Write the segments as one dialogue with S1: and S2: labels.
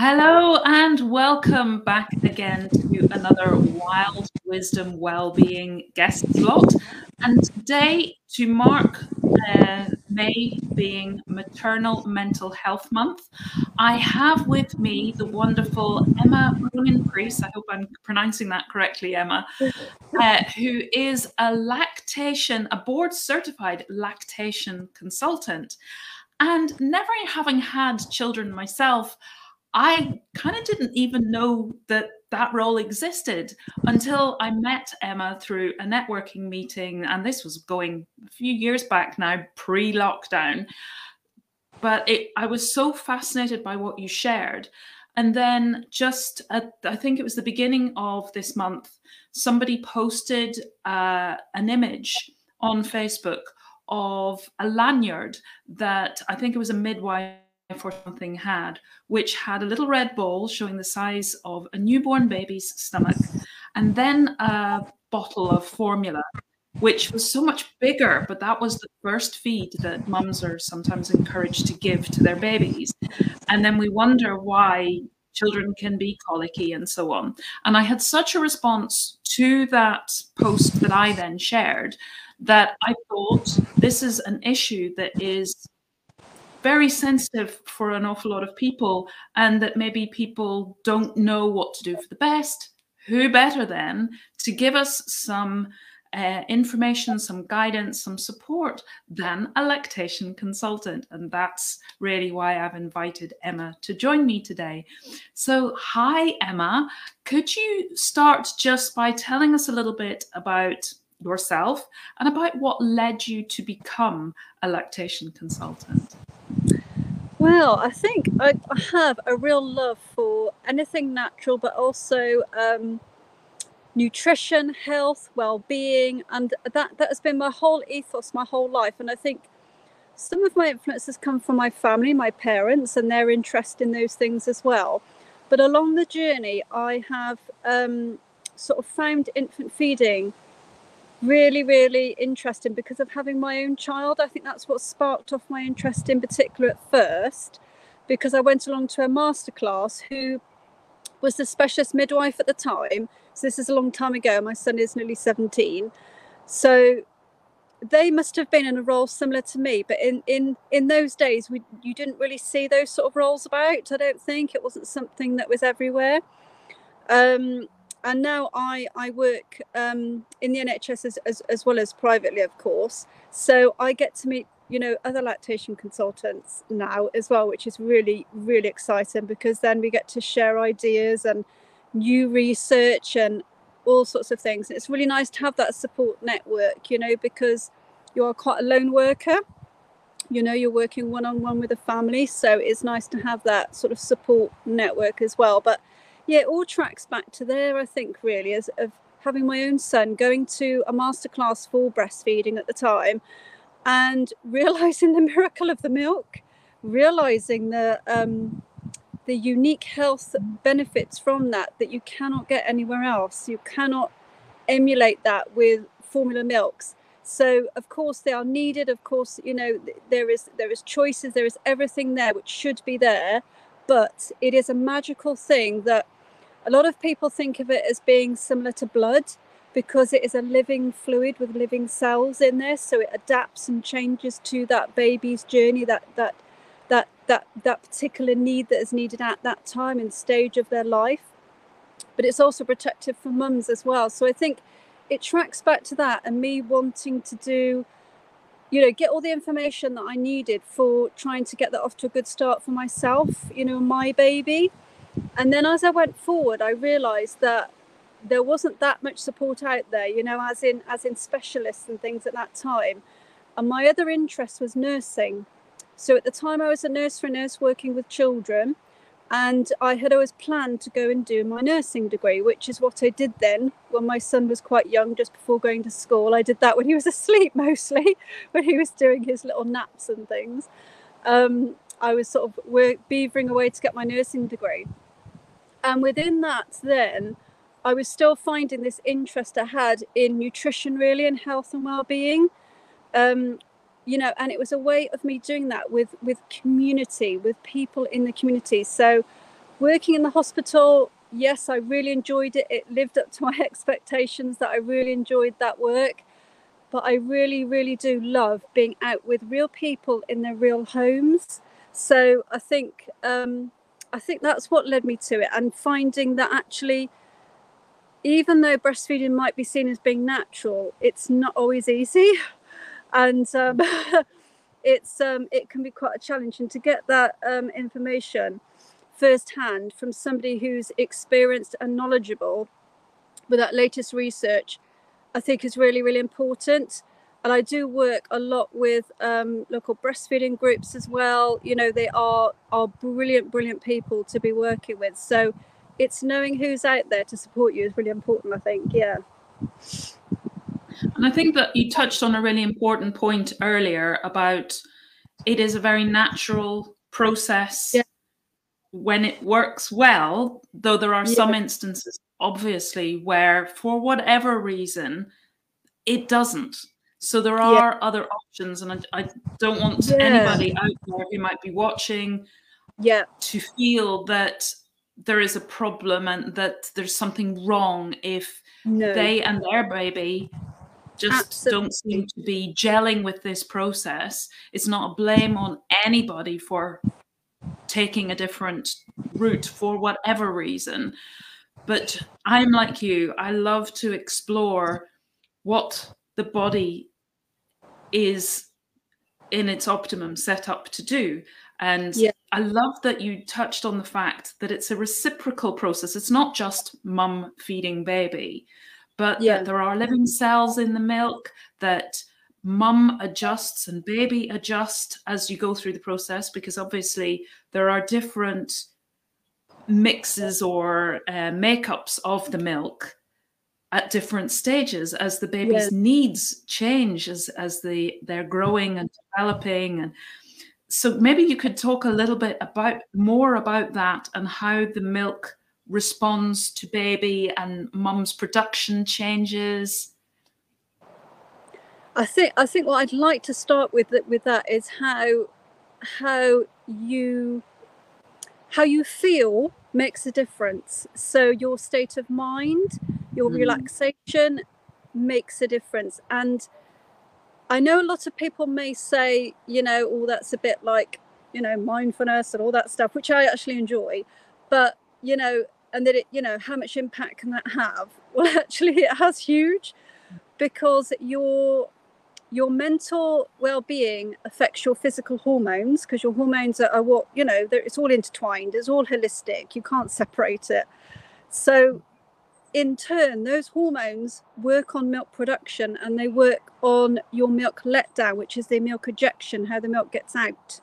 S1: Hello and welcome back again to another Wild Wisdom Wellbeing guest slot. And today, to mark uh, May being Maternal Mental Health Month, I have with me the wonderful Emma Cronin-Preece. I hope I'm pronouncing that correctly, Emma, uh, who is a lactation, a board certified lactation consultant. And never having had children myself, I kind of didn't even know that that role existed until I met Emma through a networking meeting. And this was going a few years back now, pre lockdown. But it, I was so fascinated by what you shared. And then, just at, I think it was the beginning of this month, somebody posted uh, an image on Facebook of a lanyard that I think it was a midwife or something had, which had a little red ball showing the size of a newborn baby's stomach, and then a bottle of formula, which was so much bigger, but that was the first feed that mums are sometimes encouraged to give to their babies. And then we wonder why children can be colicky and so on. And I had such a response to that post that I then shared that I thought this is an issue that is very sensitive for an awful lot of people, and that maybe people don't know what to do for the best. Who better then to give us some uh, information, some guidance, some support than a lactation consultant? And that's really why I've invited Emma to join me today. So, hi, Emma. Could you start just by telling us a little bit about yourself and about what led you to become a lactation consultant?
S2: Well, I think I, have a real love for anything natural, but also um, nutrition, health, well-being, and that that has been my whole ethos, my whole life. And I think some of my influences come from my family, my parents, and their interest in those things as well. But along the journey, I have um, sort of found infant feeding really, really interesting because of having my own child. I think that's what sparked off my interest in particular at first, because I went along to a masterclass who was the specialist midwife at the time. So this is a long time ago. My son is nearly 17. So they must have been in a role similar to me, but in in in those days, we you didn't really see those sort of roles about. I don't think it wasn't something that was everywhere. Um, and now I I work um, in the NHS as, as, as well as privately, of course. So I get to meet you know other lactation consultants now as well, which is really really exciting because then we get to share ideas and new research and all sorts of things. And it's really nice to have that support network, you know, because you are quite a lone worker. You know, you're working one on one with a family, so it's nice to have that sort of support network as well. But yeah, it all tracks back to there, I think, really, as of having my own son, going to a masterclass for breastfeeding at the time, and realizing the miracle of the milk, realizing the um, the unique health benefits from that that you cannot get anywhere else. You cannot emulate that with formula milks. So of course they are needed. Of course, you know there is there is choices. There is everything there which should be there, but it is a magical thing that a lot of people think of it as being similar to blood because it is a living fluid with living cells in there, so it adapts and changes to that baby's journey, that that that that that particular need that is needed at that time and stage of their life. But it's also protective for mums as well. So I think it tracks back to that and me wanting to do you know get all the information that i needed for trying to get that off to a good start for myself you know my baby and then as I went forward, I realised that there wasn't that much support out there, you know, as in as in specialists and things at that time. And my other interest was nursing. So at the time, I was a nurse for a nurse working with children, and I had always planned to go and do my nursing degree, which is what I did then when my son was quite young, just before going to school. I did that when he was asleep mostly, when he was doing his little naps and things. Um, I was sort of beavering away to get my nursing degree. And within that, then I was still finding this interest I had in nutrition, really, and health and well-being. Um, you know, and it was a way of me doing that with with community, with people in the community. So working in the hospital, yes, I really enjoyed it. It lived up to my expectations that I really enjoyed that work. But I really, really do love being out with real people in their real homes. So I think um, I think that's what led me to it, and finding that actually, even though breastfeeding might be seen as being natural, it's not always easy, and um, it's um, it can be quite a challenge. And to get that um, information firsthand from somebody who's experienced and knowledgeable with that latest research, I think is really, really important. And I do work a lot with um, local breastfeeding groups as well. You know, they are are brilliant, brilliant people to be working with. So it's knowing who's out there to support you is really important, I think. Yeah.
S1: And I think that you touched on a really important point earlier about it is a very natural process yeah when it works well, though there are yeah. some instances, obviously, where for whatever reason it doesn't. So there are yeah. other options, and I, I don't want yeah. anybody out there who might be watching,
S2: yeah,
S1: to feel that there is a problem and that there's something wrong if no. they and their baby just Absolutely. don't seem to be gelling with this process. It's not a blame on anybody for taking a different route for whatever reason. But I'm like you, I love to explore what the body is in its optimum set up to do. And yeah. I love that you touched on the fact that it's a reciprocal process. It's not just mum feeding baby, but yeah. that there are living cells in the milk, that mum adjusts and baby adjust as you go through the process because obviously there are different mixes or uh, makeups of the milk at different stages as the baby's yes. needs change as as the they're growing and developing and so maybe you could talk a little bit about more about that and how the milk responds to baby and mum's production changes
S2: I think I think what I'd like to start with with that is how how you how you feel makes a difference. So your state of mind, your mm. relaxation makes a difference. And I know a lot of people may say, you know, oh, that's a bit like, you know, mindfulness and all that stuff, which I actually enjoy. But, you know, and that it, you know, how much impact can that have? Well, actually, it has huge because you're your mental well-being affects your physical hormones because your hormones are, are what you know it's all intertwined it's all holistic you can't separate it so in turn those hormones work on milk production and they work on your milk letdown which is the milk ejection how the milk gets out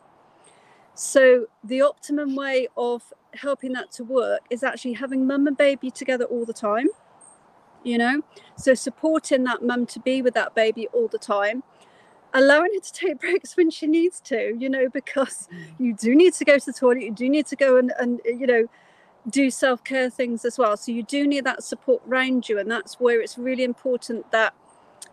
S2: so the optimum way of helping that to work is actually having mum and baby together all the time you know so supporting that mum to be with that baby all the time allowing her to take breaks when she needs to you know because mm. you do need to go to the toilet you do need to go and, and you know do self-care things as well so you do need that support around you and that's where it's really important that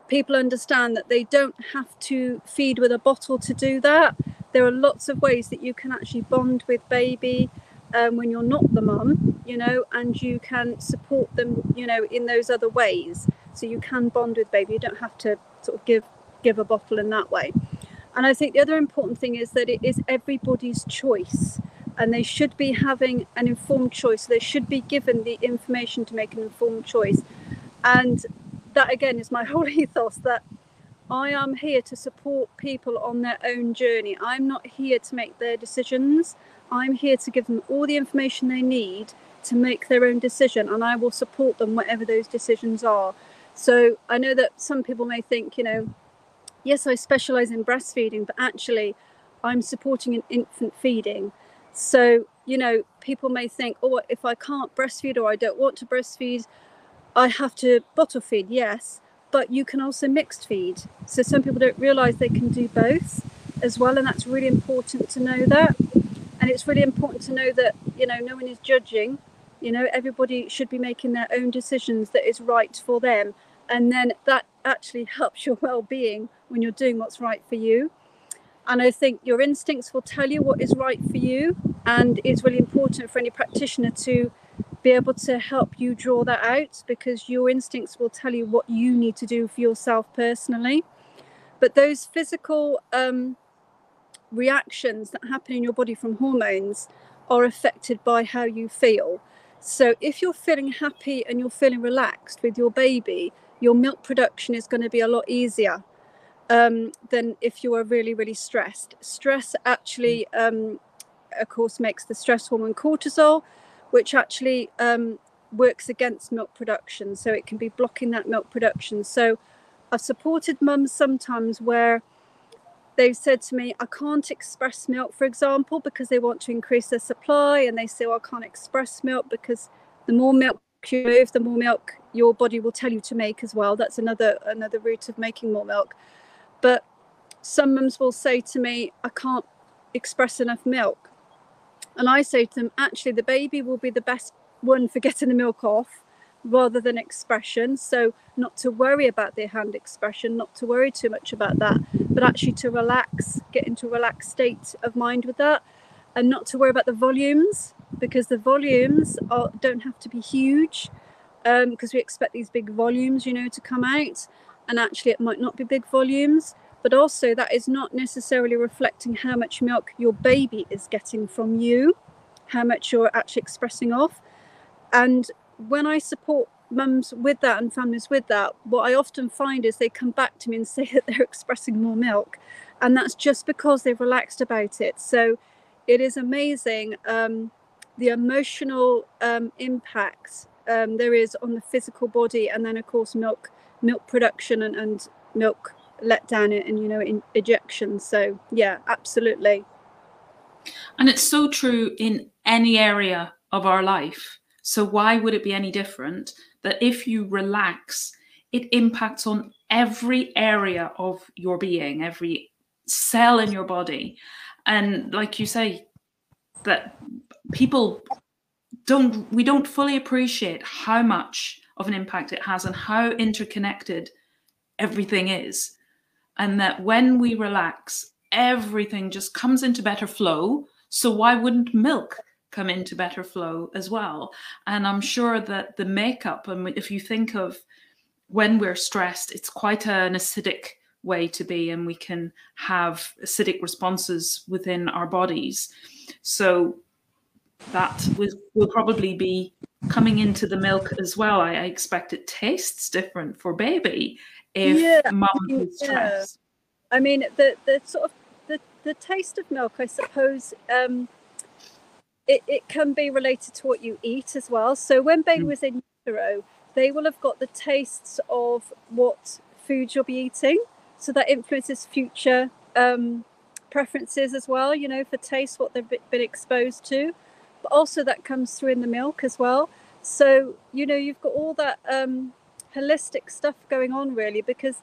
S2: people understand that they don't have to feed with a bottle to do that there are lots of ways that you can actually bond with baby um, when you're not the mum, you know, and you can support them, you know, in those other ways. So you can bond with baby. You don't have to sort of give give a bottle in that way. And I think the other important thing is that it is everybody's choice and they should be having an informed choice. They should be given the information to make an informed choice. And that again is my whole ethos that I am here to support people on their own journey. I'm not here to make their decisions. I'm here to give them all the information they need to make their own decision, and I will support them whatever those decisions are. So I know that some people may think, you know, yes, I specialize in breastfeeding, but actually I'm supporting an infant feeding. So, you know, people may think, oh, if I can't breastfeed or I don't want to breastfeed, I have to bottle feed, yes, but you can also mixed feed. So some people don't realize they can do both as well, and that's really important to know that. And it's really important to know that you know no one is judging. You know everybody should be making their own decisions that is right for them. And then that actually helps your well-being when you're doing what's right for you and i think your instincts will tell you what is right for you and it's really important for any practitioner to be able to help you draw that out because your instincts will tell you what you need to do for yourself personally. But those physical um, reactions that happen in your body from hormones are affected by how you feel. So if you're feeling happy and you're feeling relaxed with your baby, your milk production is going to be a lot easier um, than if you are really, really stressed. Stress actually, um, of course, makes the stress hormone cortisol, which actually um, works against milk production. So it can be blocking that milk production. So I've supported mums sometimes where they've said to me, I can't express milk, for example, because they want to increase their supply. And they say, well, I can't express milk because the more milk you move, the more milk your body will tell you to make as well. That's another another route of making more milk. But some mums will say to me, I can't express enough milk. And I say to them, actually, the baby will be the best one for getting the milk off rather than expression. So, not to worry about their hand expression, not to worry too much about that, but actually to relax, get into a relaxed state of mind with that, and not to worry about the volumes because the volumes are, don't have to be huge because um, we expect these big volumes, you know, to come out. And actually, it might not be big volumes, but also that is not necessarily reflecting how much milk your baby is getting from you, how much you're actually expressing off. And when I support mums with that and families with that, what I often find is they come back to me and say that they're expressing more milk. And that's just because they've relaxed about it. So it is amazing um, the emotional um, impact um, there is on the physical body. And then, of course, milk milk production and, and milk let down and, you know, in ejection. So, yeah, absolutely.
S1: And it's so true in any area of our life so why would it be any different that if you relax, it impacts on every area of your being, every cell in your body. And like you say, that people don't we don't fully appreciate how much of an impact it has and how interconnected everything is. And that when we relax, everything just comes into better flow. So why wouldn't milk come into better flow as well. And I'm sure that the makeup, and if you think of when we're stressed, it's quite an acidic way to be, and we can have acidic responses within our bodies. So that will probably be coming into the milk as well. I, I expect it tastes different for baby if yeah, mum is stressed.
S2: I mean, the the sort of the, the taste of milk, I suppose. Um, it, it can be related to what you eat as well. So when baby mm. was in utero, they will have got the tastes of what food you'll be eating. So that influences future um, preferences as well, you know, for taste, what they've been exposed to. But also that comes through in the milk as well. So, you know, you've got all that um, holistic stuff going on really because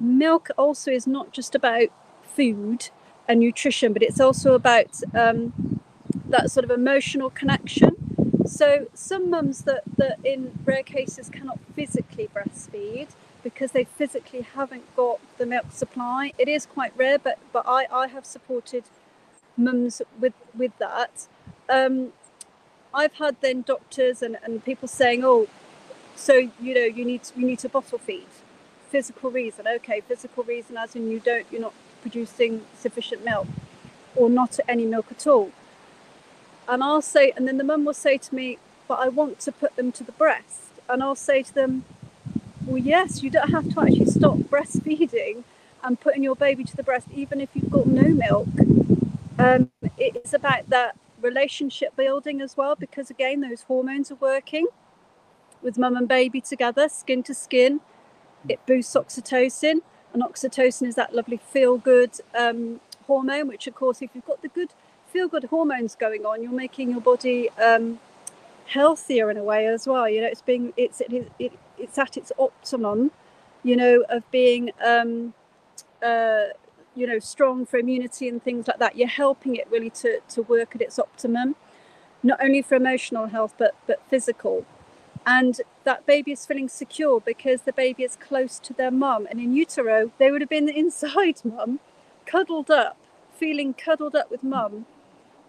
S2: milk also is not just about food and nutrition, but it's also about um, that sort of emotional connection. So some mums that, that in rare cases cannot physically breastfeed because they physically haven't got the milk supply. It is quite rare, but but I, I have supported mums with with that. Um, I've had then doctors and, and people saying, oh, so you know you need you need to bottle feed. Physical reason, okay, physical reason as in you don't you're not producing sufficient milk or not any milk at all and I'll say, and then the mum will say to me, but I want to put them to the breast. And I'll say to them, well, yes, you don't have to actually stop breastfeeding and putting your baby to the breast, even if you've got no milk. Um, it's about that relationship building as well, because again, those hormones are working with mum and baby together, skin to skin. It boosts oxytocin, and oxytocin is that lovely feel good um, hormone, which, of course, if you've got the good feel good hormones going on, you're making your body um, healthier in a way as well. You know, it's being it's it, it, it's at its optimum, you know, of being um, uh, you know strong for immunity and things like that. You're helping it really to to work at its optimum, not only for emotional health but but physical. And that baby is feeling secure because the baby is close to their mum. And in utero, they would have been inside mum, cuddled up, feeling cuddled up with mum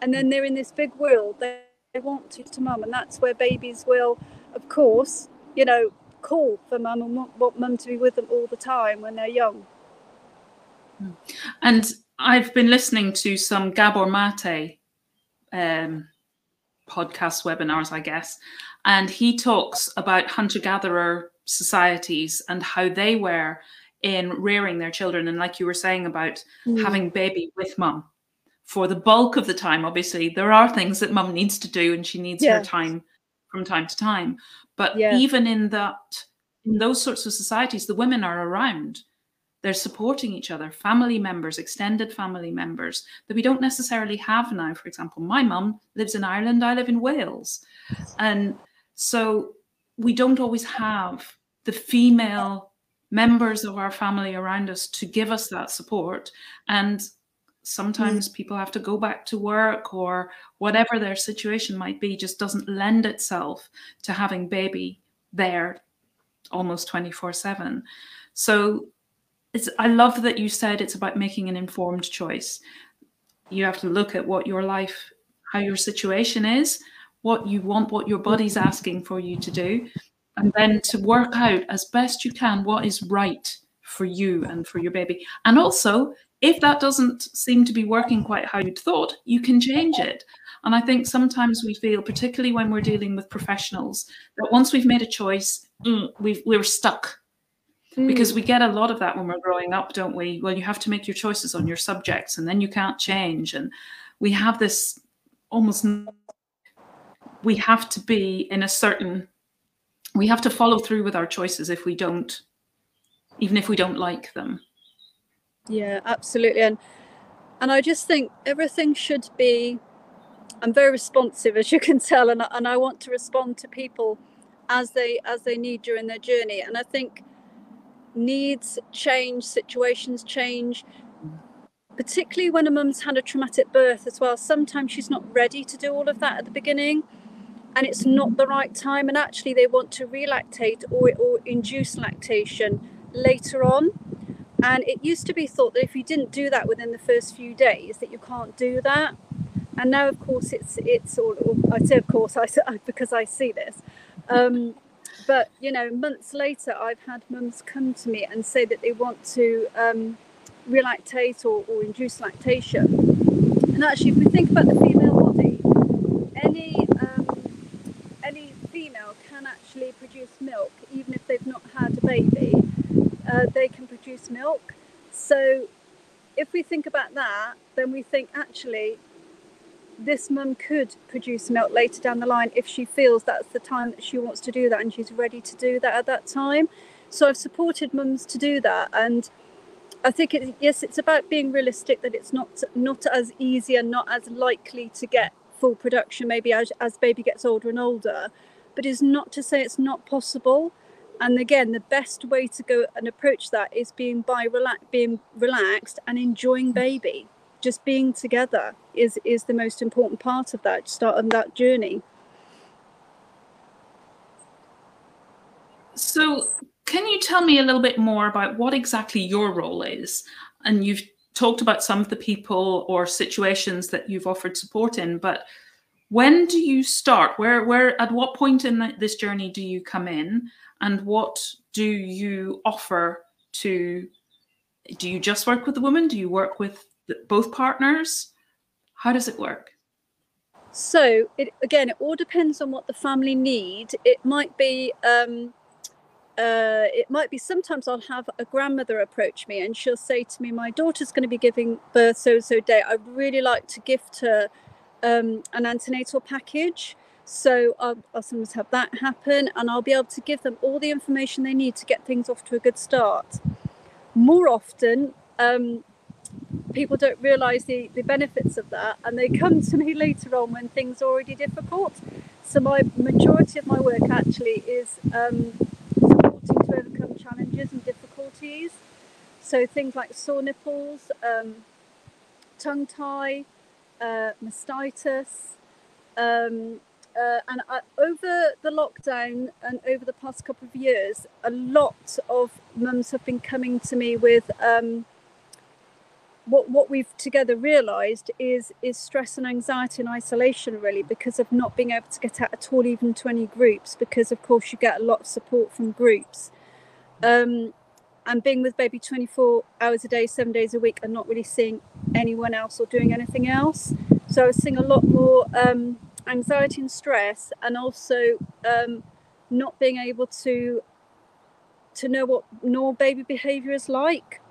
S2: and then they're in this big world they, they want to to mum and that's where babies will of course you know call for mum and want, want mum to be with them all the time when they're young
S1: and i've been listening to some Gabor Maté um, podcast webinars i guess. And he talks about hunter-gatherer societies and how they were in rearing their children. And like you were saying about mm. having baby with mum for the bulk of the time obviously there are things that mum needs to do and she needs her time from time to time. But even in that in those sorts of societies the women are around they're supporting each other family members extended family members that we don't necessarily have now. For example my mum lives in ireland i live in wales. And so we don't always have the female members of our family around us to give us that support. And sometimes mm. people have to go back to work or whatever their situation might be just doesn't lend itself to having baby there almost 24 7 so it's i love that you said it's about making an informed choice you have to look at what your life how your situation is what you want what your body's asking for you to do and then to work out as best you can what is right for you and for your baby and also if that doesn't seem to be working quite how you'd thought, you can change it. And I think sometimes we feel, particularly when we're dealing with professionals, that once we've made a choice, mm, we we're stuck. Mm. Because we get a lot of that when we're growing up, don't we? Well, you have to make your choices on your subjects and then you can't change. And we have this almost, we have to be in a certain, we have to follow through with our choices if we don't, even if we don't like them.
S2: Yeah, absolutely. And and I just think everything should be I'm very responsive as you can tell and, and I want to respond to people as they as they need during their journey. And I think needs change, situations change, particularly when a mum's had a traumatic birth as well. Sometimes she's not ready to do all of that at the beginning and it's not the right time and actually they want to relactate or, or induce lactation later on and it used to be thought that if you didn't do that within the first few days, that you can't do that. And now, of course, it's it's all. I say, of course, I because I see this. Um, but you know, months later, I've had mums come to me and say that they want to um, relactate or, or induce lactation. And actually, if we think about the female body, any um, any female can actually produce milk even if they've not had a baby uh, they can produce milk. So if we think about that, then we think actually this mum could produce milk later down the line if she feels that's the time that she wants to do that and she's ready to do that at that time. So I've supported mums to do that and I think it, yes, it's about being realistic that it's not not as easy and not as likely to get full production maybe as, as baby gets older and older, but is not to say it's not possible and again the best way to go and approach that is being by relax being relaxed and enjoying baby just being together is is the most important part of that start on that journey.
S1: So can you tell me a little bit more about what exactly your role is? And you've talked about some of the people or situations that you've offered support in but when do you start? Where where at what point in this journey do you come in? And what do you offer to do you just work with the woman? Do you work with both partners how does it work
S2: so it, again it all depends on what the family need it might be um, uh, it might be sometimes I'll have a grandmother approach me and she'll say to me, My daughter's going to be giving birth so so day. I'd really like to gift her um, an antenatal package. So I'll, I'll, sometimes have that happen and I'll be able to give them all the information they need to get things off to a good start. More often, um, people don't realize the, the benefits of that and they come to me later on when things are already difficult. So my majority of my work actually is um, supporting to overcome challenges and difficulties. So things like sore nipples, um, tongue tie, uh, mastitis, um, uh, and I, over the lockdown and over the past couple of years, a lot of mums have been coming to me with um, what what we've together realized is is stress and anxiety and isolation really because of not being able to get out at all even to any groups because of course you get a lot of support from groups. Um, and being with baby 24 hours a day seven days a week and not really seeing anyone else or doing anything else. So i was seeing a lot more um, anxiety and stress and also um, not being able to to know what normal baby behavior is like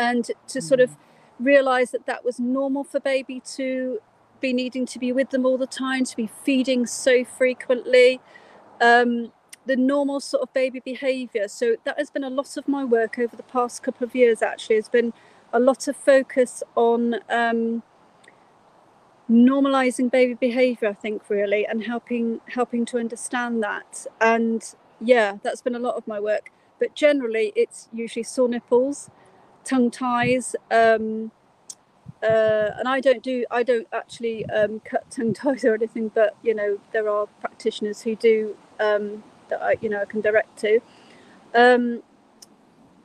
S2: and to sort of realize that that was normal for baby to be needing to be with them all the time to be feeding so frequently um, the normal sort of baby behavior. So that has been a lot of my work over the past couple of years actually. Has been a lot of focus on um, normalizing baby behavior i think really and helping helping to understand that. And yeah that's been a lot of my work. But generally it's usually sore nipples tongue ties um, uh, and I don't do I don't actually um, cut tongue ties or anything but you know there are practitioners who do um, that I you know I can direct to. Um,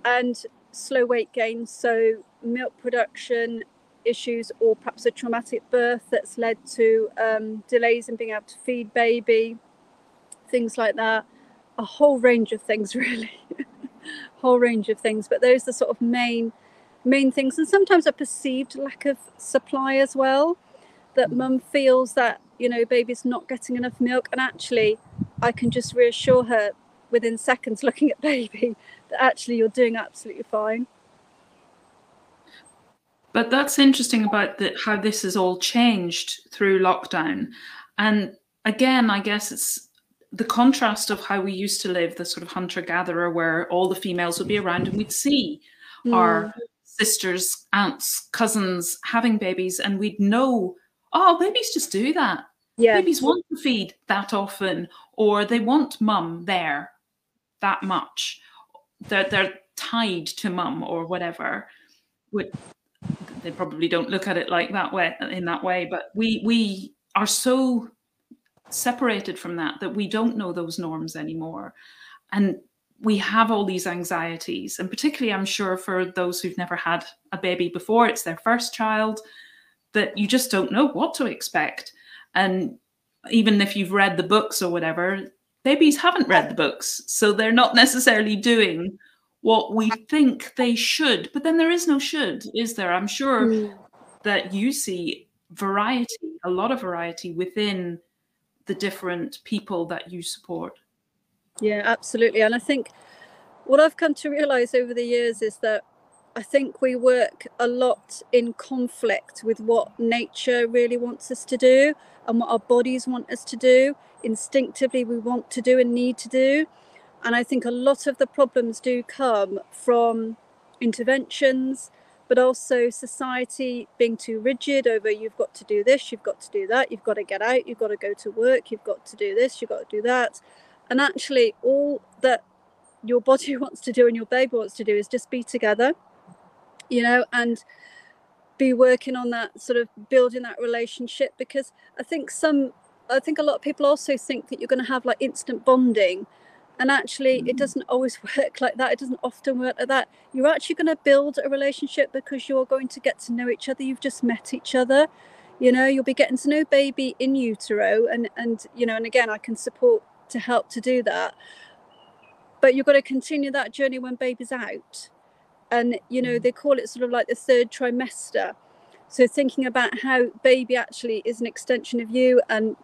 S2: and slow weight gain so milk production issues or perhaps a traumatic birth that's led to um, delays in being able to feed baby things like that. A whole range of things really whole range of things but those are sort of main main things. And sometimes a perceived lack of supply as well that mm. mum feels that you know baby's not getting enough milk and actually i can just reassure her within seconds looking at baby that actually you're doing absolutely fine.
S1: But that's interesting about the, how this has all changed through lockdown. And again i guess it's the contrast of how we used to live, the sort of hunter gatherer, where all the females would be around and we'd see mm. our sisters, aunts, cousins having babies, and we'd know, oh, babies just do that. Yeah. Babies want to feed that often, or they want mum there that much. They're, they're tied to mum or whatever. They probably don't look at it like that way in that way, but we we are so separated from that, that we don't know those norms anymore. And we have all these anxieties. And particularly, I'm sure for those who've never had a baby before, it's their first child, that you just don't know what to expect. And even if you've read the books or whatever, babies haven't read the books. So they're not necessarily doing what we think they should. But then there is no should, is there? I'm sure mm. that you see variety, a lot of variety within the different people that you support.
S2: Yeah, absolutely. And I think what I've come to realize over the years is that I think we work a lot in conflict with what nature really wants us to do and what our bodies want us to do. Instinctively, we want to do and need to do. And I think a lot of the problems do come from interventions, but also society being too rigid over you've got to do this, you've got to do that, you've got to get out, you've got to go to work, you've got to do this, you've got to do that. And actually, all that your body wants to do and your baby wants to do is just be together, you know, and be working on that sort of building that relationship because I think some, I think a lot of people also think that you're going to have like instant bonding and actually it doesn't always work like that. It doesn't often work like that. You're actually going to build a relationship because you're going to get to know each other. You've just met each other. You know you'll be getting to know baby in utero and and you know and again i can support to help to do that. But you've got to continue that journey when baby's out. And you know they call it sort of like the third trimester. So thinking about how baby actually is an extension of you and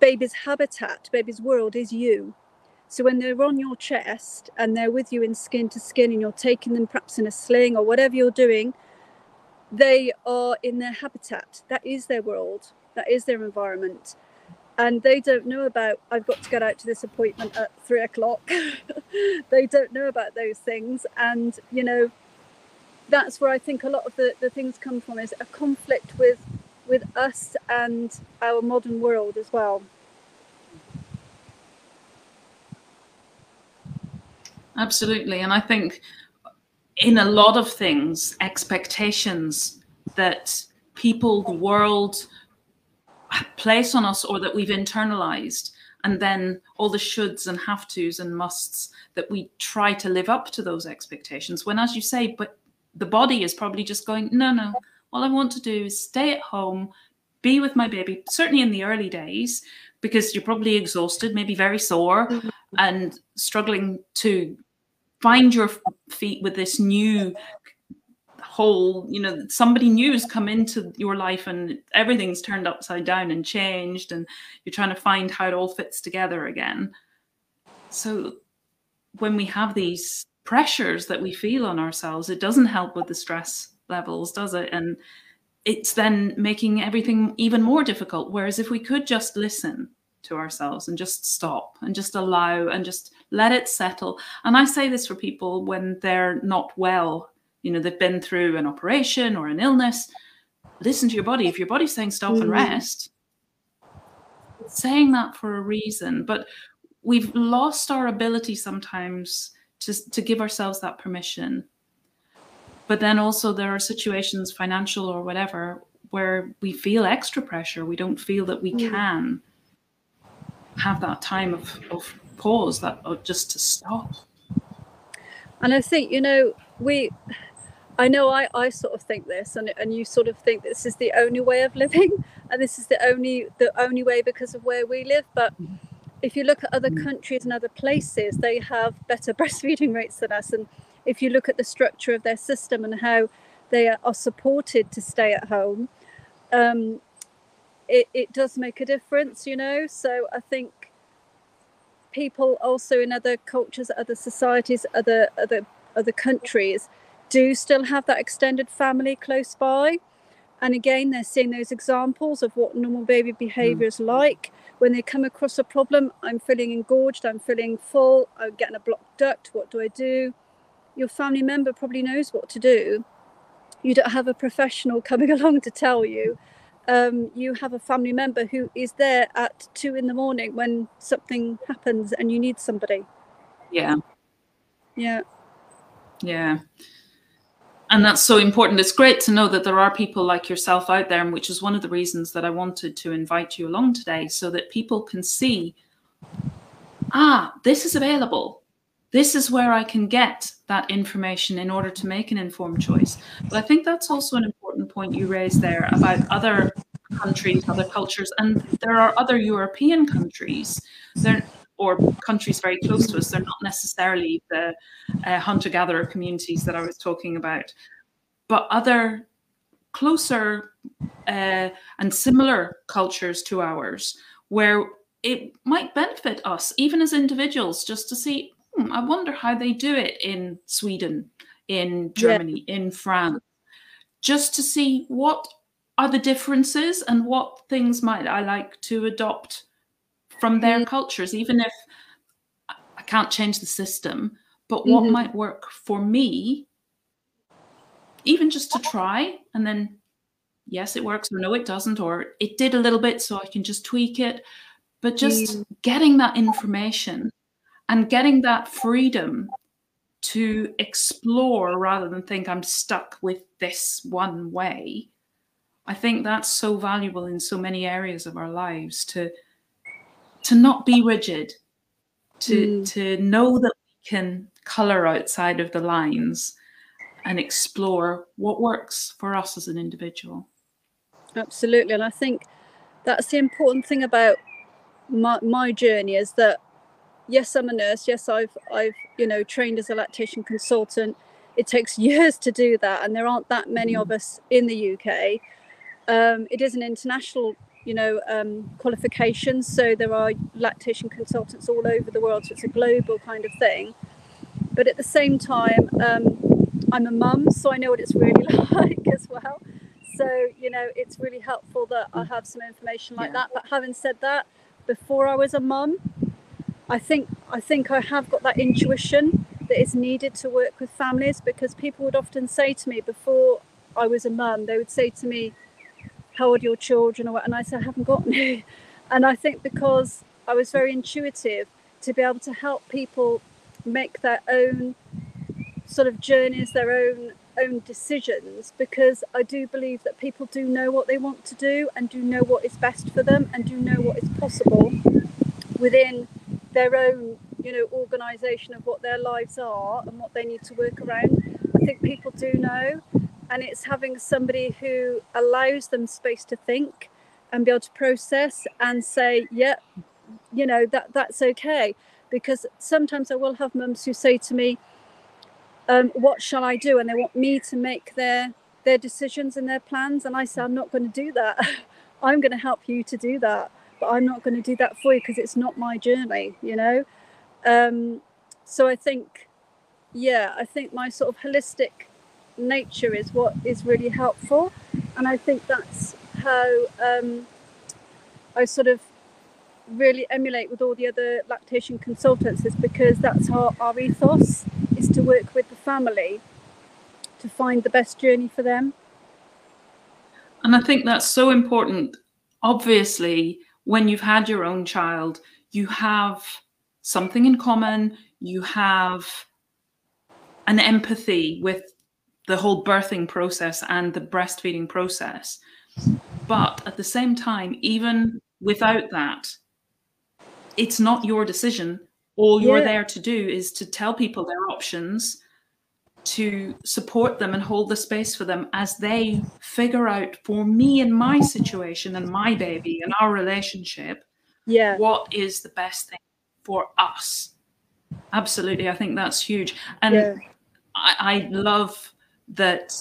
S2: baby's habitat baby's world is you so when they're on your chest and they're with you in skin to skin and you're taking them perhaps in a sling or whatever you're doing, they are in their habitat. That is their world. That is their environment. And they don't know about, I've got to get out to this appointment at three o'clock. they don't know about those things. And, you know, that's where I think a lot of the, the things come from is a conflict with with us and our modern world as well.
S1: Absolutely. And I think in a lot of things, expectations that people, the world place on us or that we've internalized, and then all the shoulds and have tos and musts that we try to live up to those expectations. When, as you say, but the body is probably just going, no, no, all I want to do is stay at home, be with my baby, certainly in the early days, because you're probably exhausted, maybe very sore, mm-hmm. and struggling to find your feet with this new whole you know somebody new has come into your life and everything's turned upside down and changed and you're trying to find how it all fits together again. So when we have these pressures that we feel on ourselves it doesn't help with the stress levels does it? And it's then making everything even more difficult. Whereas if we could just listen to ourselves and just stop and just allow and just let it settle. And i say this for people when they're not well you know they've been through an operation or an illness listen to your body. If your body's saying stop mm. and rest saying that for a reason. But we've lost our ability sometimes to, to give ourselves that permission. But then also there are situations financial or whatever where we feel extra pressure. We don't feel that we mm. can have that time of, of pause that or just to stop.
S2: And i think you know we I know I, I sort of think this and, and you sort of think this is the only way of living and this is the only the only way because of where we live but if you look at other countries and other places they have better breastfeeding rates than us and if you look at the structure of their system and how they are supported to stay at home um, it, it does make a difference you know so I think people also in other cultures other societies other other other countries do still have that extended family close by. And again, they're seeing those examples of what normal baby behavior is mm. like. When they come across a problem, I'm feeling engorged, I'm feeling full, I'm getting a blocked duct, what do I do? Your family member probably knows what to do. You don't have a professional coming along to tell you. Um, you have a family member who is there at two in the morning when something happens and you need somebody.
S1: Yeah.
S2: Yeah.
S1: Yeah and that's so important. It's great to know that there are people like yourself out there, and which is one of the reasons that I wanted to invite you along today, so that people can see, ah, this is available. This is where I can get that information in order to make an informed choice. But I think that's also an important point you raised there about other countries, other cultures, and there are other European countries. There, or countries very close to us. They're not necessarily the uh, hunter gatherer communities that I was talking about, but other closer uh, and similar cultures to ours where it might benefit us, even as individuals, just to see, hmm, I wonder how they do it in Sweden, in Germany, yeah. in France, just to see what are the differences and what things might I like to adopt from their mm. cultures, even if I can't change the system, but what mm-hmm. might work for me, even just to try and then, yes, it works, or no, it doesn't, or it did a little bit, so I can just tweak it. But just mm. getting that information and getting that freedom to explore rather than think I'm stuck with this one way. I think that's so valuable in so many areas of our lives to to not be rigid, to mm. to know that we can color outside of the lines and explore what works for us as an individual.
S2: Absolutely, and I think that's the important thing about my, my journey is that yes, I'm a nurse. Yes, I've I've you know trained as a lactation consultant. It takes years to do that, and there aren't that many mm. of us in the UK. Um, it is an international you know, um, qualifications. So there are lactation consultants all over the world. So it's a global kind of thing. But at the same time, um, I'm a mum, so I know what it's really like as well. So, you know, it's really helpful that I have some information like yeah. that. But having said that, before I was a mum, I think I think I have got that intuition that is needed to work with families because people would often say to me before I was a mum, they would say to me, how old your children? And I said, I haven't got any. And I think because I was very intuitive to be able to help people make their own sort of journeys, their own own decisions, because I do believe that people do know what they want to do and do know what is best for them and do know what is possible within their own, you know, organisation of what their lives are and what they need to work around. I think people do know. And it's having somebody who allows them space to think and be able to process and say, yeah, you know, that that's okay. Because sometimes I will have mums who say to me, um, what shall I do? And they want me to make their their decisions and their plans. And I say, I'm not going to do that. I'm going to help you to do that, but I'm not going to do that for you because it's not my journey, you know? Um, so I think, yeah, I think my sort of holistic nature is what is really helpful. And I think that's how um, I sort of really emulate with all the other lactation consultants is because that's our, our ethos is to work with the family to find the best journey for them.
S1: And I think that's so important. Obviously, when you've had your own child, you have something in common, you have an empathy with the whole birthing process and the breastfeeding process. But at the same time, even without that, it's not your decision. All you're there to do is to tell people their options, to support them and hold the space for them as they figure out for me and my situation and my baby and our relationship,
S2: yeah,
S1: what is the best thing for us. Absolutely, I think that's huge. And yeah. I, I love that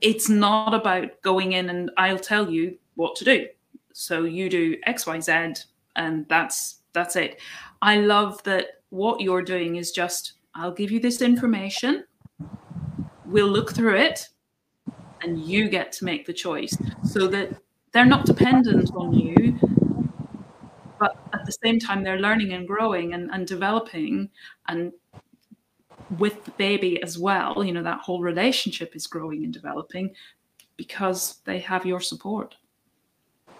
S1: it's not about going in and I'll tell you what to do. So you do X, Y, Z, and that's that's it. I love that what you're doing is just I'll give you this information. We'll look through it and you get to make the choice so that they're not dependent on you but at the same time they're learning and growing and, and developing and with the baby as well you know that whole relationship is growing and developing because they have your support.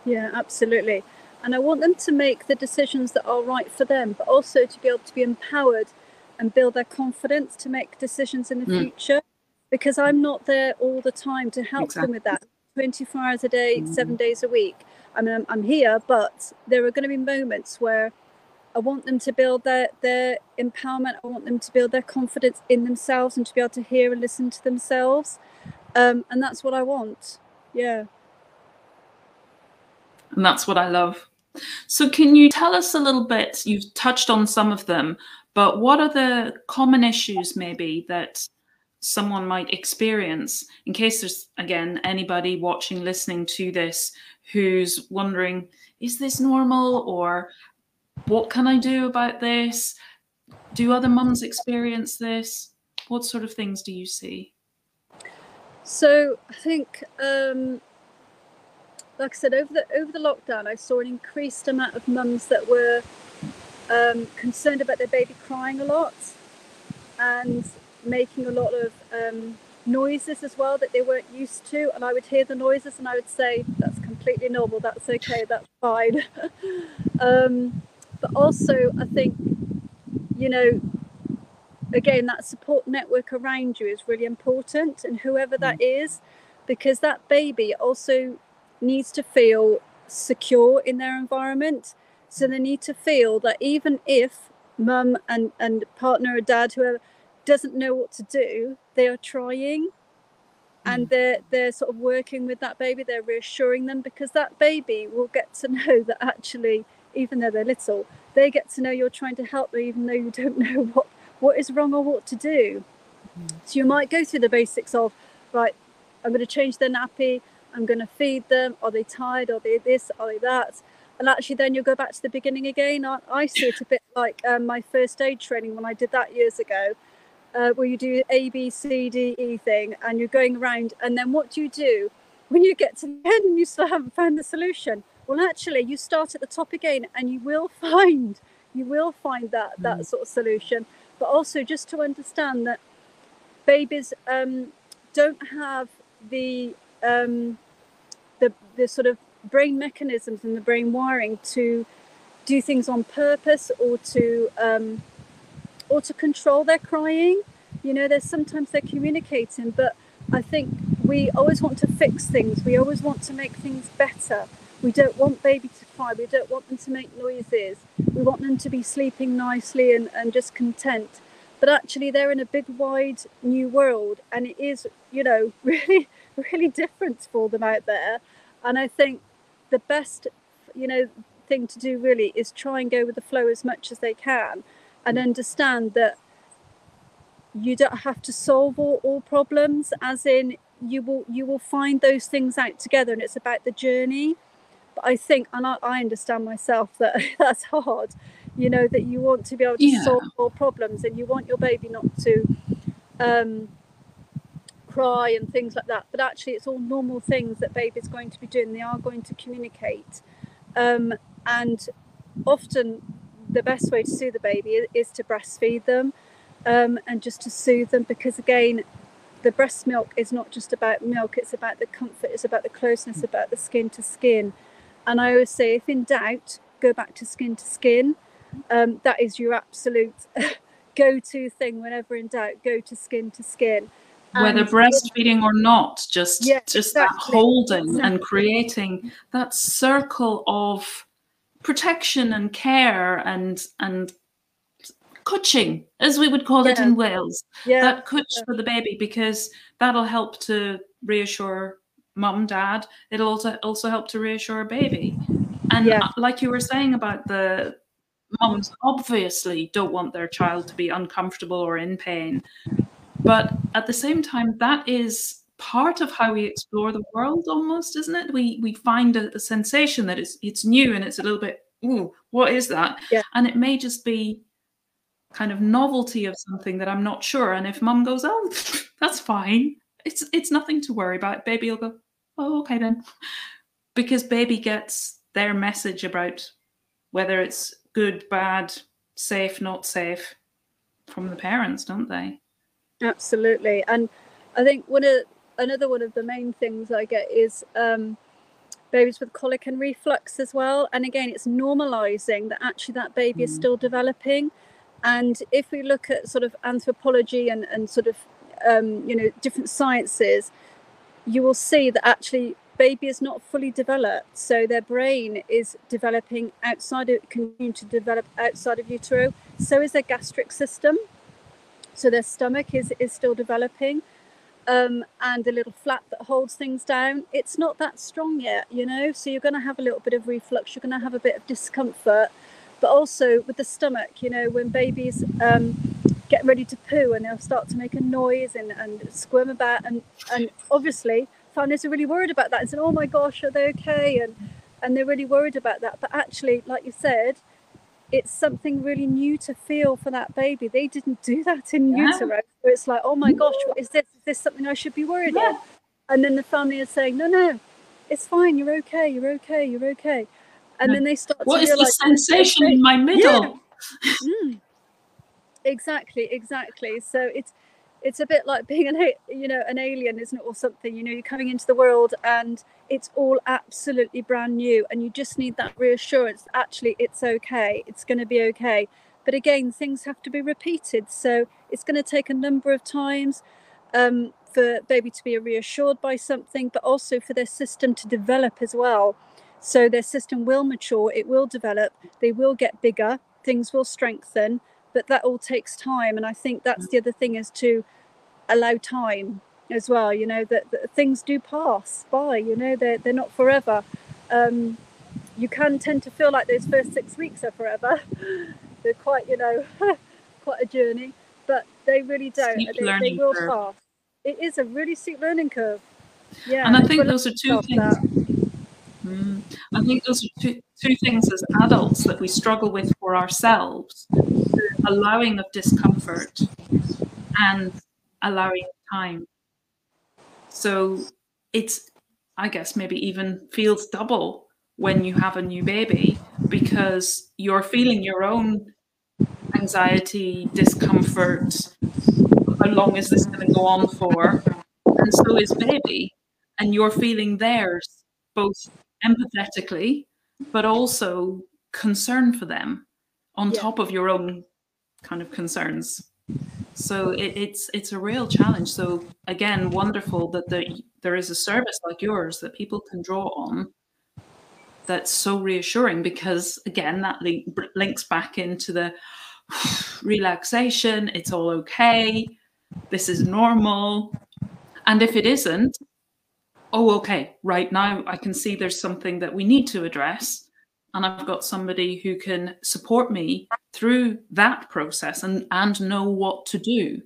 S2: Yeah absolutely. And i want them to make the decisions that are right for them but also to be able to be empowered and build their confidence to make decisions in the mm. future because i'm not there all the time to help exactly. them with that 24 hours a day mm. seven days a week I mean, I'm, I'm here, but there are going to be moments where I want them to build their their empowerment. I want them to build their confidence in themselves and to be able to hear and listen to themselves. Um, and that's what I want. Yeah.
S1: And that's what I love. So, can you tell us a little bit? You've touched on some of them, but what are the common issues maybe that someone might experience in case there's, again, anybody watching, listening to this who's wondering, is this normal or what can I do about this? Do other mums experience this? What sort of things do you see?
S2: So I think, um, like I said, over the over the lockdown, I saw an increased amount of mums that were um, concerned about their baby crying a lot and making a lot of um, noises as well that they weren't used to. And I would hear the noises and I would say, that's completely normal, that's okay, that's fine. um, but also, I think, you know, again, that support network around you is really important, and whoever that mm. because that baby also needs to feel secure in their environment. So they need to feel that even if mum and, and partner or dad, whoever, doesn't know what to do, they are trying and mm. they're they're sort of working with that baby they're reassuring them because that baby will get to know that actually even though they're little they get to know you're trying to help them even though you don't know what what is wrong or what to do mm. so you might go through the basics of right i'm going to change their nappy i'm going to feed them are they tired are they this are they that and actually then you'll go back to the beginning again i, I see it a bit like um, my first aid training when i did that years ago uh, where you do A, B, C, D, E thing, and you're going around. And then what do you do when you get to the end and you still haven't found the solution? Well, actually, you start at the top again, and you will find you will find that that mm. sort of solution. But also, just to understand that babies um, don't have the um, the the sort of brain mechanisms and the brain wiring to do things on purpose or to um, or to control their crying. You know, there's sometimes they're communicating, but I think we always want to fix things. We always want to make things better. We don't want baby to cry. We don't want them to make noises. We want them to be sleeping nicely and, and just content. but actually they're in a big wide new world and it is you know really really different for them out there and i think the best you know thing to do really is try and go with the flow as much as they can and understand that you don't have to solve all, all problems as in you will you will find those things out together and it's about the journey but i think and i, I understand myself that that's hard you know that you want to be able to yeah. solve all problems and you want your baby not to um, cry and things like that but actually it's all normal things that baby's going to be doing. They are going to communicate um, and often the best way to soothe the baby is to breastfeed them um, and just to soothe them because again the breast milk is not just about milk it's about the comfort it's about the closeness about the skin to skin. And i always say if in doubt go back to skin to skin. Um, that is your absolute go-to thing whenever in doubt go to skin to skin
S1: whether breastfeeding or not just yeah, just exactly. that holding exactly. and creating that circle of protection and care and and cwtching as we would call yeah. it in wales yeah. that cwtch yeah. for the baby because that'll help to reassure mum dad it'll also also help to reassure a baby and yeah. Uh, like you were saying about the mums obviously don't want their child to be uncomfortable or in pain but at the same time, that is part of how we explore the world almost, isn't it? We we find a, a sensation that it's it's new and it's a little bit, ooh, what is that? Yeah. And it may just be kind of novelty of something that I'm not sure. And if mum goes, oh, that's fine. It's it's nothing to worry about. Baby will go, oh, okay then. Because baby gets their message about whether it's good, bad, safe, not safe from the parents, don't they?
S2: Absolutely, and I think one of another one of the main things I get is um, babies with colic and reflux as well. And again, it's normalizing that actually that baby mm. is still developing. And if we look at sort of anthropology and, and sort of um, you know different sciences, you will see that actually baby is not fully developed. So their brain is developing outside of continue to develop outside of utero. So is their gastric system so their stomach is is still developing um, and a little flap that holds things down. It's not that strong yet you know? So you're going to have a little bit of reflux you're going to have a bit of discomfort. But also with the stomach you know when babies um, get ready to poo and they'll start to make a noise and, and squirm about and and obviously families are really worried about that and saying oh my gosh are they okay? And and they're really worried about that. But actually like you said it's something really new to feel for that baby. They didn't do that in yeah. utero. So it's like, oh my gosh, what is this? Is this something I should be worried yeah. about? And then the family is saying, no, no, it's fine. You're okay. You're okay. You're okay. And then they start.
S1: What is the sensation okay. in my middle?
S2: Yeah. mm. Exactly. Exactly. So it's it's a bit like being an you know an alien isn't it or something? You know you're coming into the world and it's all absolutely brand new and you just need that reassurance actually it's okay it's going to be okay. But again things have to be repeated. So it's going to take a number of times um, for baby to be reassured by something but also for their system to develop as well. So their system will mature it will develop they will get bigger things will strengthen but that all takes time and i think that's the other thing is to allow time as well you know that, that things do pass by you know they're, they're not forever. Um, you can tend to feel like those first six weeks are forever. They're quite you know quite a journey but they really don't they, they, will curve. pass. It is a really steep learning curve.
S1: Yeah and i think those are two things mm, i think those are two, two things as adults that we struggle with for ourselves allowing of discomfort and allowing time. So it's, I guess, maybe even feels double when you have a new baby because you're feeling your own anxiety, discomfort. How long is this going to go on for? And so is baby. And you're feeling theirs both empathetically, but also concern for them on yeah. top of your own kind of concerns. So it, it's it's a real challenge. So again, wonderful that there, there is a service like yours that people can draw on. That's so reassuring because again, that link, links back into the relaxation, it's all okay, this is normal. And if it isn't, oh, okay, right now I can see there's something that we need to address. And I've got somebody who can support me through that process and, and know what to do.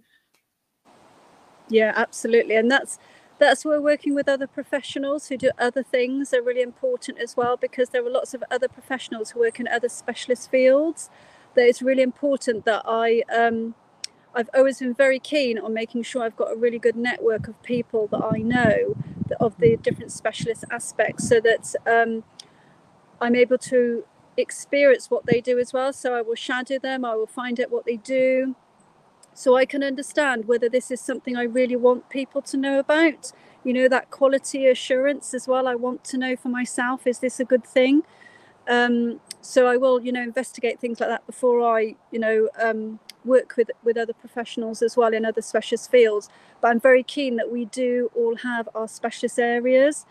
S2: Yeah, absolutely. And that's that's where working with other professionals who do other things are really important as well because there are lots of other professionals who work in other specialist fields that it's really important that i um, i've always been very keen on making sure i've got a really good network of people that i know of the different specialist aspects so that um, i'm able to experience what they do as well so i will shadow them i will find out what they do so I can understand whether this is something I really want people to know about. You know, that quality assurance as well. I want to know for myself is this a good thing? Um, so I will, you know, investigate things like that before I, you know, um, work with with other professionals as well in other specialist fields. But I'm very keen that we do all have our specialist areas,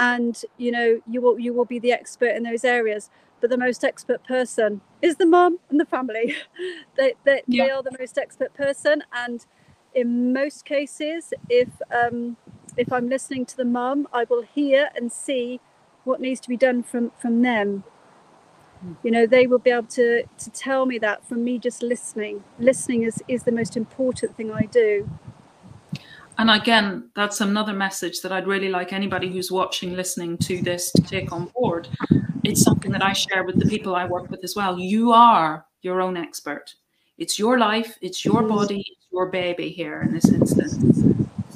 S2: and you know, you will you will be the expert in those areas but the most expert person is the mum and the family. they, they, yeah. they, are the most expert person. And in most cases, if um, if I'm listening to the mum, I will hear and see what needs to be done from from them. Hmm. You know, they will be able to to tell me that from me just listening. Listening is is the most important thing I do.
S1: And again, that's another message that I'd really like anybody who's watching, listening to this to take on board it's something that I share with the people I work with as well. You are your own expert. It's your life, it's your body, it's your baby here in this instance.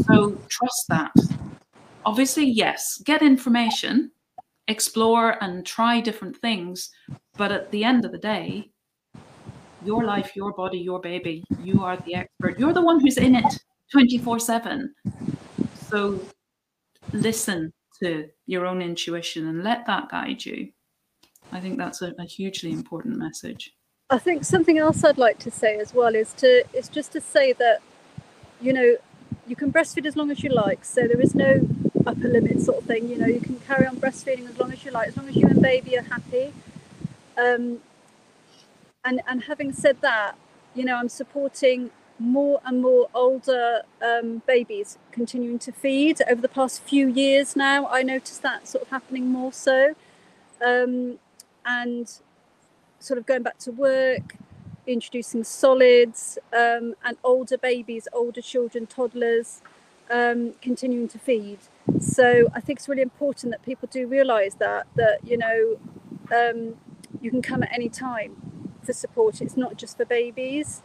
S1: So trust that. Obviously, yes, get information, explore and try different things. But at the end of the day, your life, your body, your baby, you are the expert. You're the one who's in it 24 7. So listen to your own intuition and let that guide you. I think that's a, a hugely important message.
S2: I think something else I'd like to say as well is to is just to say that you know you can breastfeed as long as you like, so there is no upper limit sort of thing. You know, you can carry on breastfeeding as long as you like, as long as you and baby are happy. Um, and and having said that, you know, I'm supporting more and more older um, babies continuing to feed over the past few years now. I noticed that sort of happening more so. Um, and sort of going back to work, introducing solids, um, and older babies, older children, toddlers, um, continuing to feed. So I think it's really important that people do realise that that you know um, you can come at any time for support. It's not just for babies.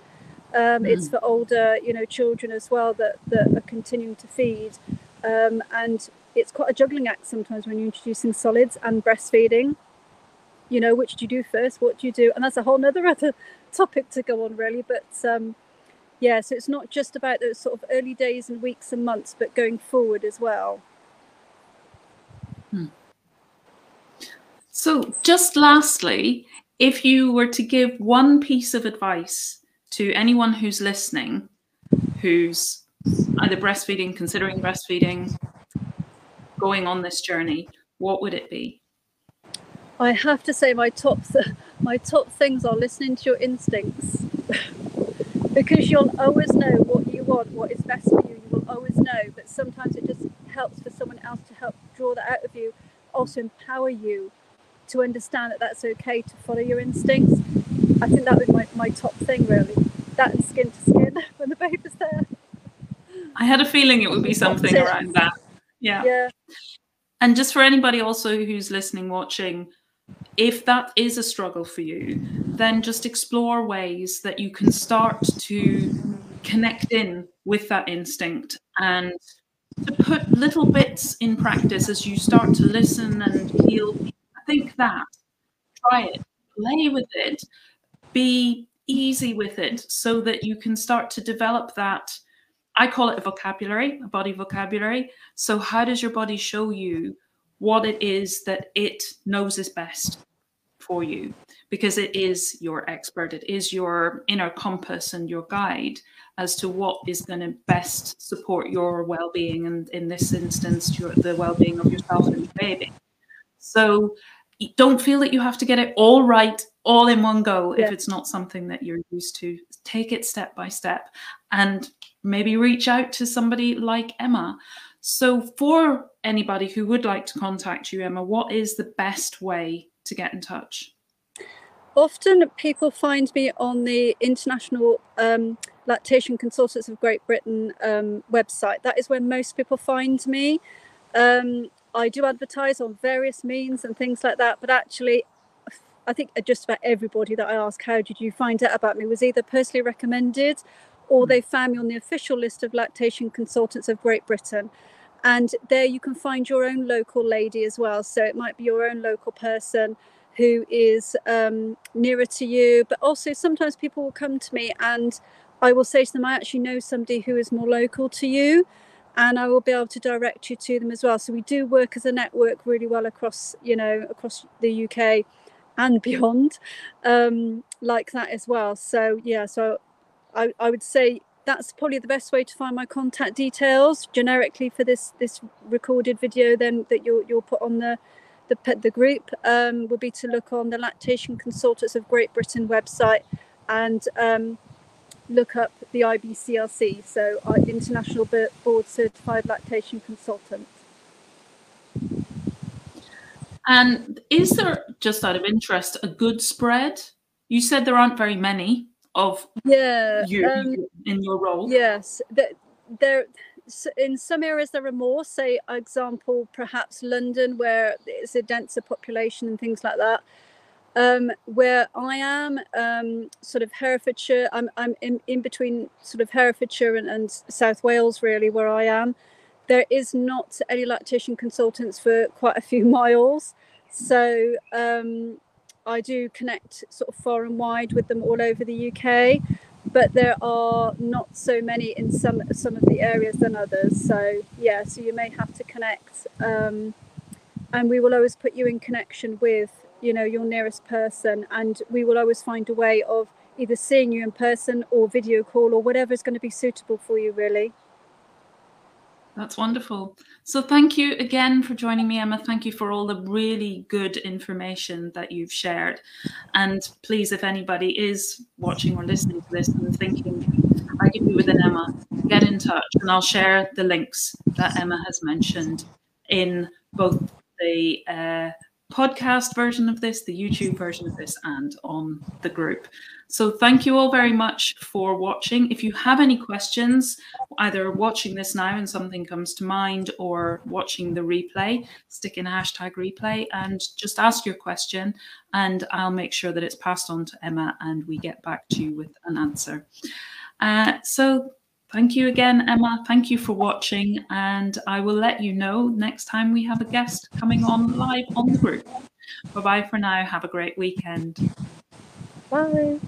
S2: Um, mm. It's for older, you know, children as well that, that are continuing to feed, um, and it's quite a juggling act sometimes when you're introducing solids and breastfeeding. You know which do you do first? What do you do? And that's a whole nother other topic to go on really. But um yeah so it's not just about those sort of early days and weeks and months but going forward as well.
S1: Hmm. so just lastly if you were to give one piece of advice to anyone who's listening who's either breastfeeding considering breastfeeding going on this journey what would it be
S2: I have to say my top th- my top things are listening to your instincts because you'll always know what you want, what is best for you. You will always know, but sometimes it just helps for someone else to help draw that out of you, also empower you to understand that that's okay to follow your instincts. I think that was my, my top thing really. That and skin to skin when the baby's there.
S1: I had a feeling it would be something around that. Yeah.
S2: Yeah.
S1: And just for anybody also who's listening, watching, if that is a struggle for you, then just explore ways that you can start to connect in with that instinct and to put little bits in practice as you start to listen and feel. Think that, try it, play with it, be easy with it so that you can start to develop that. I call it a vocabulary, a body vocabulary. So, how does your body show you what it is that it knows is best for you because it is your expert it is your inner compass and your guide as to what is going to best support your well-being and in this instance your, the well-being of yourself and your baby so don't feel that you have to get it all right all in one go
S2: Yeah.
S1: if it's not something that you're used to. Take it step by step and maybe reach out to somebody like Emma. So, for anybody who would like to contact you, Emma, what is the best way to get in touch?
S2: Often people find me on the International um, Lactation Consultants of Great Britain um, website. That is where most people find me. Um, I do advertise on various means and things like that, but actually, I think just about everybody that I ask, How did you find out about me? was either personally recommended or they found me on the official list of lactation consultants of Great Britain. And there you can find your own local lady as well. So it might be your own local person who is um, nearer to you. But also, sometimes people will come to me and I will say to them, I actually know somebody who is more local to you. And I will be able to direct you to them as well. So we do work as a network really well across, you know, across the UK and beyond, um, like that as well. So yeah, so I, I would say that's probably the best way to find my contact details generically for this this recorded video. Then that you'll you'll put on the the the group um, would be to look on the Lactation Consultants of Great Britain website and um, look up the IBCLC, so our International Board Certified Lactation Consultant.
S1: And is there, just out of interest, a good spread? You said there aren't very many of
S2: yeah
S1: you
S2: um,
S1: in your role.
S2: Yes, there, there in some areas there are more. Say, example, perhaps London, where it's a denser population and things like that. Um, where I am, um, sort of Herefordshire, I'm, I'm in, in between sort of Herefordshire and, and South Wales, really, where I am. There is not any lactation consultants for quite a few miles. So um, I do connect sort of far and wide with them all over the UK, but there are not so many in some some of the areas than others. So yeah, so you may have to connect, um, and we will always put you in connection with you know your nearest person, and we will always find a way of either seeing you in person or video call or whatever is going to be suitable for you, really.
S1: That's wonderful. So thank you again for joining me, Emma. Thank you for all the really good information that you've shared. And please, if anybody is watching or listening to this and thinking, I could be with an Emma, get in touch and I'll share the links that Emma has mentioned in both the uh, podcast version of this, the YouTube version of this, and on the group. So thank you all very much for watching. If you have any questions, either watching this now and something comes to mind or watching the replay, stick in hashtag replay and just ask your question and I'll make sure that it's passed on to Emma and we get back to you with an answer. Uh, so thank you again, Emma. Thank you for watching and I will let you know next time we have a guest coming on live on the group. Bye-bye for now. Have a great weekend.
S2: Bye.